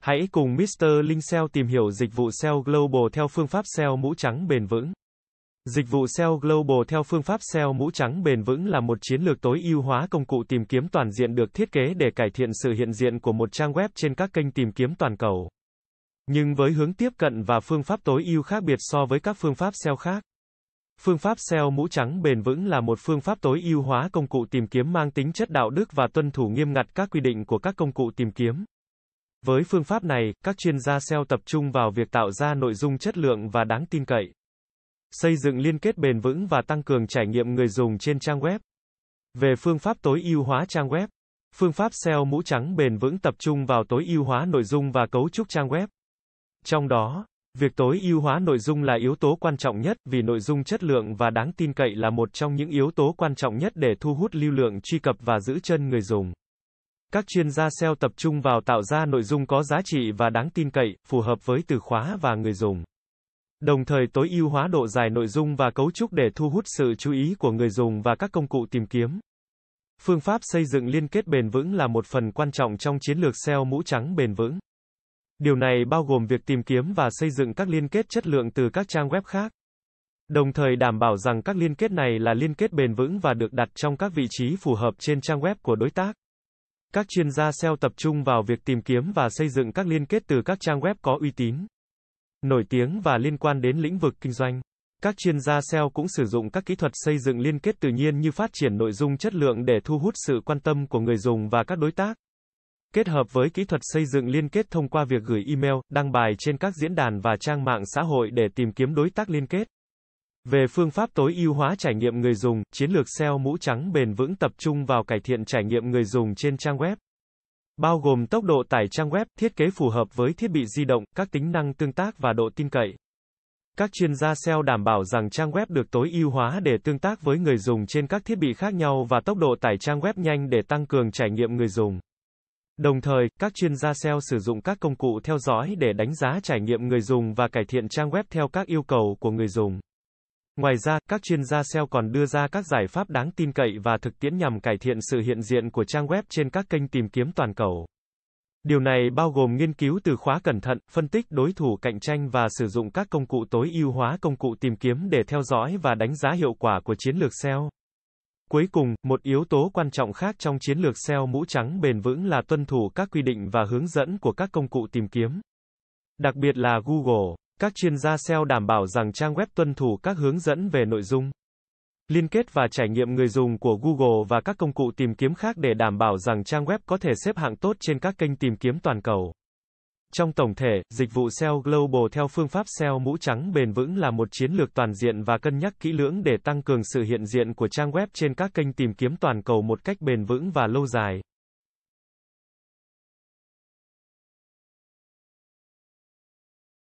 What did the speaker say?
Hãy cùng Mr. Linh SEO tìm hiểu dịch vụ SEO Global theo phương pháp SEO mũ trắng bền vững. Dịch vụ SEO Global theo phương pháp SEO mũ trắng bền vững là một chiến lược tối ưu hóa công cụ tìm kiếm toàn diện được thiết kế để cải thiện sự hiện diện của một trang web trên các kênh tìm kiếm toàn cầu. Nhưng với hướng tiếp cận và phương pháp tối ưu khác biệt so với các phương pháp SEO khác. Phương pháp SEO mũ trắng bền vững là một phương pháp tối ưu hóa công cụ tìm kiếm mang tính chất đạo đức và tuân thủ nghiêm ngặt các quy định của các công cụ tìm kiếm. Với phương pháp này, các chuyên gia SEO tập trung vào việc tạo ra nội dung chất lượng và đáng tin cậy, xây dựng liên kết bền vững và tăng cường trải nghiệm người dùng trên trang web. Về phương pháp tối ưu hóa trang web, phương pháp SEO mũ trắng bền vững tập trung vào tối ưu hóa nội dung và cấu trúc trang web. Trong đó, việc tối ưu hóa nội dung là yếu tố quan trọng nhất vì nội dung chất lượng và đáng tin cậy là một trong những yếu tố quan trọng nhất để thu hút lưu lượng truy cập và giữ chân người dùng. Các chuyên gia SEO tập trung vào tạo ra nội dung có giá trị và đáng tin cậy, phù hợp với từ khóa và người dùng. Đồng thời tối ưu hóa độ dài nội dung và cấu trúc để thu hút sự chú ý của người dùng và các công cụ tìm kiếm. Phương pháp xây dựng liên kết bền vững là một phần quan trọng trong chiến lược SEO mũ trắng bền vững. Điều này bao gồm việc tìm kiếm và xây dựng các liên kết chất lượng từ các trang web khác. Đồng thời đảm bảo rằng các liên kết này là liên kết bền vững và được đặt trong các vị trí phù hợp trên trang web của đối tác. Các chuyên gia SEO tập trung vào việc tìm kiếm và xây dựng các liên kết từ các trang web có uy tín, nổi tiếng và liên quan đến lĩnh vực kinh doanh. Các chuyên gia SEO cũng sử dụng các kỹ thuật xây dựng liên kết tự nhiên như phát triển nội dung chất lượng để thu hút sự quan tâm của người dùng và các đối tác. Kết hợp với kỹ thuật xây dựng liên kết thông qua việc gửi email, đăng bài trên các diễn đàn và trang mạng xã hội để tìm kiếm đối tác liên kết. Về phương pháp tối ưu hóa trải nghiệm người dùng, chiến lược SEO mũ trắng bền vững tập trung vào cải thiện trải nghiệm người dùng trên trang web. Bao gồm tốc độ tải trang web, thiết kế phù hợp với thiết bị di động, các tính năng tương tác và độ tin cậy. Các chuyên gia SEO đảm bảo rằng trang web được tối ưu hóa để tương tác với người dùng trên các thiết bị khác nhau và tốc độ tải trang web nhanh để tăng cường trải nghiệm người dùng. Đồng thời, các chuyên gia SEO sử dụng các công cụ theo dõi để đánh giá trải nghiệm người dùng và cải thiện trang web theo các yêu cầu của người dùng. Ngoài ra, các chuyên gia SEO còn đưa ra các giải pháp đáng tin cậy và thực tiễn nhằm cải thiện sự hiện diện của trang web trên các kênh tìm kiếm toàn cầu. Điều này bao gồm nghiên cứu từ khóa cẩn thận, phân tích đối thủ cạnh tranh và sử dụng các công cụ tối ưu hóa công cụ tìm kiếm để theo dõi và đánh giá hiệu quả của chiến lược SEO. Cuối cùng, một yếu tố quan trọng khác trong chiến lược SEO mũ trắng bền vững là tuân thủ các quy định và hướng dẫn của các công cụ tìm kiếm. Đặc biệt là Google. Các chuyên gia SEO đảm bảo rằng trang web tuân thủ các hướng dẫn về nội dung, liên kết và trải nghiệm người dùng của Google và các công cụ tìm kiếm khác để đảm bảo rằng trang web có thể xếp hạng tốt trên các kênh tìm kiếm toàn cầu. Trong tổng thể, dịch vụ SEO Global theo phương pháp SEO mũ trắng bền vững là một chiến lược toàn diện và cân nhắc kỹ lưỡng để tăng cường sự hiện diện của trang web trên các kênh tìm kiếm toàn cầu một cách bền vững và lâu dài.